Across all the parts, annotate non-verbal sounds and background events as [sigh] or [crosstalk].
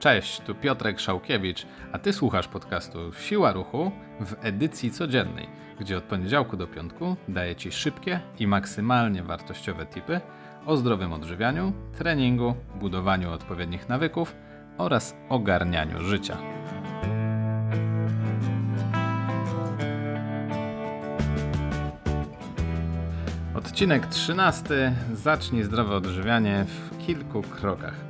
Cześć, tu Piotrek Szałkiewicz, a ty słuchasz podcastu Siła Ruchu w edycji codziennej, gdzie od poniedziałku do piątku daję ci szybkie i maksymalnie wartościowe tipy o zdrowym odżywianiu, treningu, budowaniu odpowiednich nawyków oraz ogarnianiu życia. Odcinek 13. Zacznij zdrowe odżywianie w kilku krokach.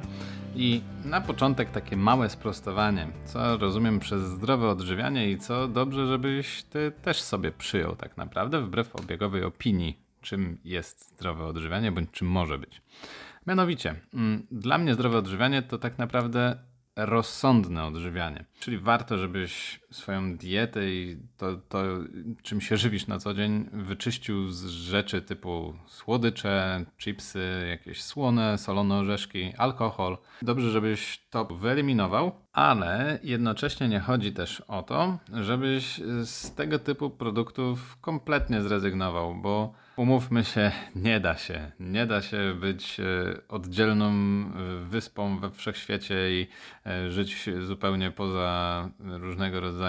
I na początek takie małe sprostowanie, co rozumiem przez zdrowe odżywianie i co dobrze, żebyś ty też sobie przyjął tak naprawdę, wbrew obiegowej opinii, czym jest zdrowe odżywianie bądź czym może być. Mianowicie, mm, dla mnie zdrowe odżywianie to tak naprawdę rozsądne odżywianie. Czyli warto, żebyś swoją dietę i to, to, czym się żywisz na co dzień, wyczyścił z rzeczy typu słodycze, chipsy, jakieś słone, solone orzeszki, alkohol. Dobrze, żebyś to wyeliminował, ale jednocześnie nie chodzi też o to, żebyś z tego typu produktów kompletnie zrezygnował, bo Umówmy się, nie da się. Nie da się być e, oddzielną e, wyspą we wszechświecie i e, żyć zupełnie poza różnego rodzaju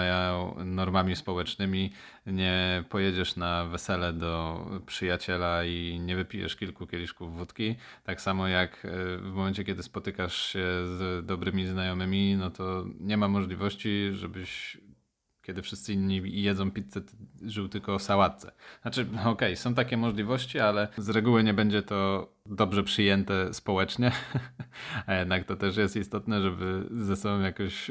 normami społecznymi. Nie pojedziesz na wesele do przyjaciela i nie wypijesz kilku kieliszków wódki. Tak samo jak w momencie, kiedy spotykasz się z dobrymi znajomymi, no to nie ma możliwości, żebyś kiedy wszyscy inni jedzą pizzę, żył tylko o sałatce. Znaczy, okej, okay, są takie możliwości, ale z reguły nie będzie to dobrze przyjęte społecznie, [laughs] a jednak to też jest istotne, żeby ze sobą jakoś,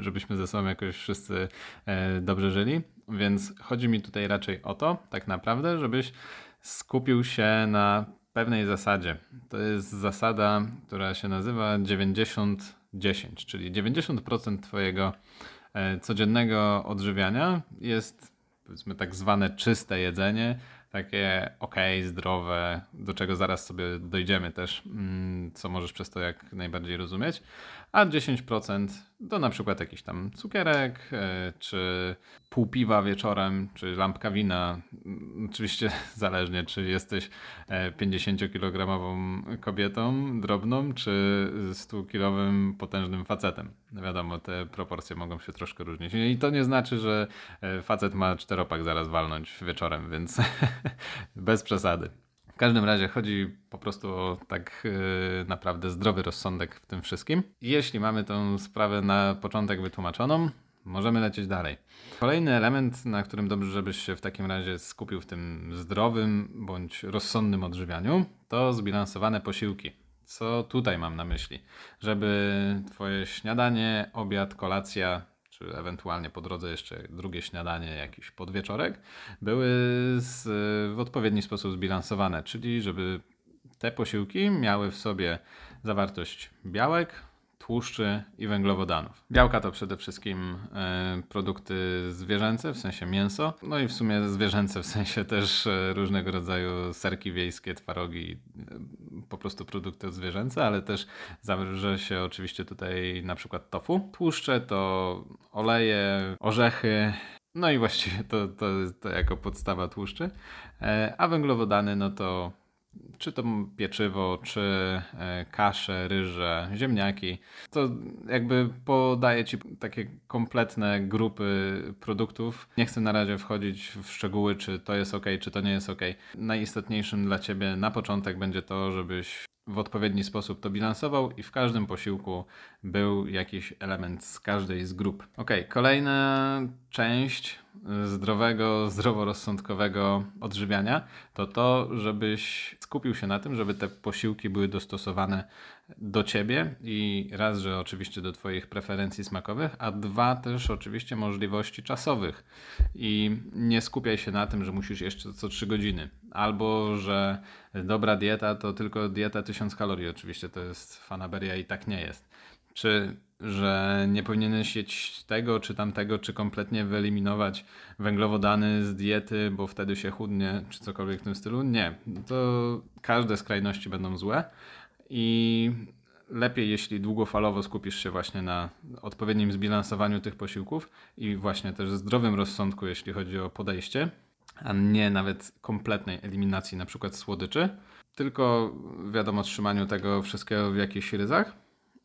żebyśmy ze sobą jakoś wszyscy e, dobrze żyli, więc chodzi mi tutaj raczej o to, tak naprawdę, żebyś skupił się na pewnej zasadzie. To jest zasada, która się nazywa 90-10, czyli 90% Twojego codziennego odżywiania. Jest powiedzmy tak zwane czyste jedzenie, takie ok, zdrowe, do czego zaraz sobie dojdziemy też, mm, co możesz przez to jak najbardziej rozumieć, a 10% to na przykład jakiś tam cukierek, e, czy pół piwa wieczorem, czy lampka wina. Mm, oczywiście [laughs] zależnie, czy jesteś 50-kilogramową e, kobietą drobną, czy 100-kilowym potężnym facetem. No wiadomo, te proporcje mogą się troszkę różnić. I to nie znaczy, że e, facet ma czteropak zaraz walnąć wieczorem, więc [laughs] bez przesady. W każdym razie chodzi po prostu o tak yy, naprawdę zdrowy rozsądek w tym wszystkim. Jeśli mamy tę sprawę na początek wytłumaczoną, możemy lecieć dalej. Kolejny element, na którym dobrze, żebyś się w takim razie skupił w tym zdrowym bądź rozsądnym odżywianiu, to zbilansowane posiłki. Co tutaj mam na myśli? Żeby Twoje śniadanie, obiad, kolacja czy ewentualnie po drodze jeszcze drugie śniadanie, jakiś podwieczorek, były z, w odpowiedni sposób zbilansowane, czyli żeby te posiłki miały w sobie zawartość białek, tłuszczy i węglowodanów. Białka to przede wszystkim e, produkty zwierzęce, w sensie mięso, no i w sumie zwierzęce w [laughs] sensie też e, różnego rodzaju serki wiejskie, twarogi, e, po prostu produkty zwierzęce, ale też zawrze się oczywiście tutaj na przykład tofu. Tłuszcze to oleje, orzechy, no i właściwie to, to to jako podstawa tłuszczy, a węglowodany no to czy to pieczywo, czy e, kasze, ryże, ziemniaki, to jakby podaje ci takie kompletne grupy produktów. Nie chcę na razie wchodzić w szczegóły, czy to jest ok, czy to nie jest ok. Najistotniejszym dla ciebie na początek będzie to, żebyś w odpowiedni sposób to bilansował i w każdym posiłku był jakiś element z każdej z grup. Ok, kolejna część zdrowego, zdroworozsądkowego odżywiania to to, żebyś skupił się na tym, żeby te posiłki były dostosowane do ciebie i raz, że oczywiście do Twoich preferencji smakowych, a dwa też oczywiście możliwości czasowych. I nie skupiaj się na tym, że musisz jeszcze co 3 godziny, albo że dobra dieta to tylko dieta 1000 kalorii. Oczywiście to jest fanaberia i tak nie jest. Czy że nie powinieneś jeść tego czy tamtego, czy kompletnie wyeliminować węglowodany z diety, bo wtedy się chudnie, czy cokolwiek w tym stylu? Nie. To każde skrajności będą złe i lepiej, jeśli długofalowo skupisz się właśnie na odpowiednim zbilansowaniu tych posiłków i właśnie też zdrowym rozsądku, jeśli chodzi o podejście, a nie nawet kompletnej eliminacji na przykład słodyczy, tylko wiadomo, trzymaniu tego wszystkiego w jakichś ryzach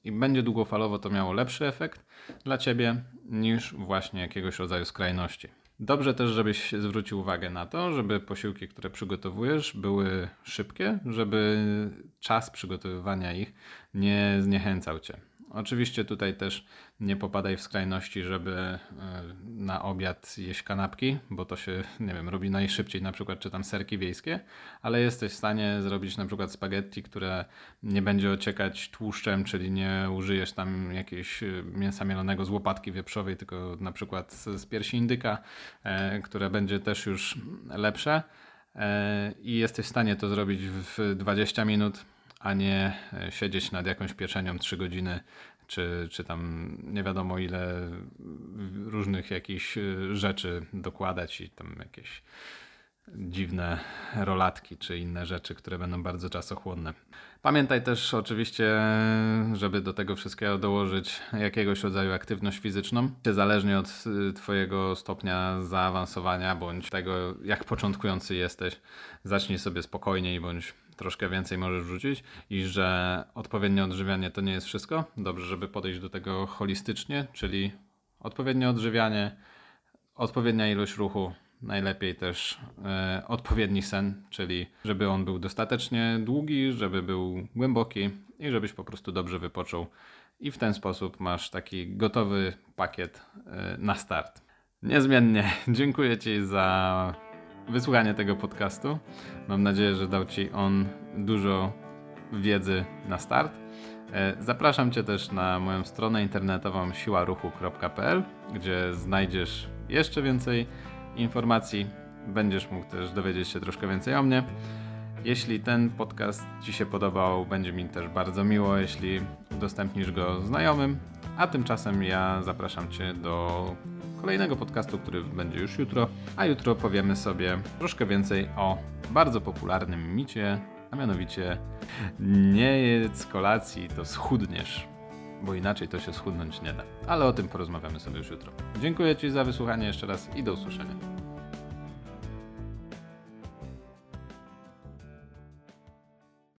i będzie długofalowo to miało lepszy efekt dla ciebie niż właśnie jakiegoś rodzaju skrajności. Dobrze też, żebyś zwrócił uwagę na to, żeby posiłki, które przygotowujesz, były szybkie, żeby czas przygotowywania ich nie zniechęcał cię. Oczywiście tutaj też nie popadaj w skrajności, żeby e, na obiad jeść kanapki, bo to się, nie wiem, robi najszybciej, na przykład czy tam serki wiejskie, ale jesteś w stanie zrobić na przykład spaghetti, które nie będzie ociekać tłuszczem, czyli nie użyjesz tam jakiegoś e, mięsa mielonego z łopatki wieprzowej, tylko na przykład z piersi indyka, e, które będzie też już lepsze. I jesteś w stanie to zrobić w 20 minut a nie e, siedzieć nad jakąś pieczenią 3 godziny, czy, czy tam nie wiadomo ile różnych jakichś e, rzeczy dokładać i tam jakieś dziwne rolatki czy inne rzeczy, które będą bardzo czasochłonne. Pamiętaj też oczywiście, żeby do tego wszystkiego dołożyć jakiegoś rodzaju aktywność fizyczną. Zależnie od Twojego stopnia zaawansowania bądź tego, jak początkujący jesteś, zacznij sobie spokojniej bądź troszkę więcej możesz wrzucić i że odpowiednie odżywianie to nie jest wszystko. Dobrze, żeby podejść do tego holistycznie, czyli odpowiednie odżywianie, odpowiednia ilość ruchu, najlepiej też e, odpowiedni sen, czyli żeby on był dostatecznie długi, żeby był głęboki i żebyś po prostu dobrze wypoczął. I w ten sposób masz taki gotowy pakiet e, na start. Niezmiennie [laughs] dziękuję Ci za wysłuchanie tego podcastu. Mam nadzieję, że dał Ci on dużo wiedzy na start. E, zapraszam Cię też na moją stronę internetową siłaruchu.pl, gdzie znajdziesz jeszcze więcej informacji. Będziesz mógł też dowiedzieć się troszkę więcej o mnie. Jeśli ten podcast Ci się podobał, będzie mi też bardzo miło, jeśli udostępnisz go znajomym. A tymczasem ja zapraszam Cię do kolejnego podcastu, który będzie już jutro. A jutro powiemy sobie troszkę więcej o bardzo popularnym micie, a mianowicie nie jedz kolacji, to schudniesz bo inaczej to się schudnąć nie da. Ale o tym porozmawiamy sobie już jutro. Dziękuję Ci za wysłuchanie jeszcze raz i do usłyszenia.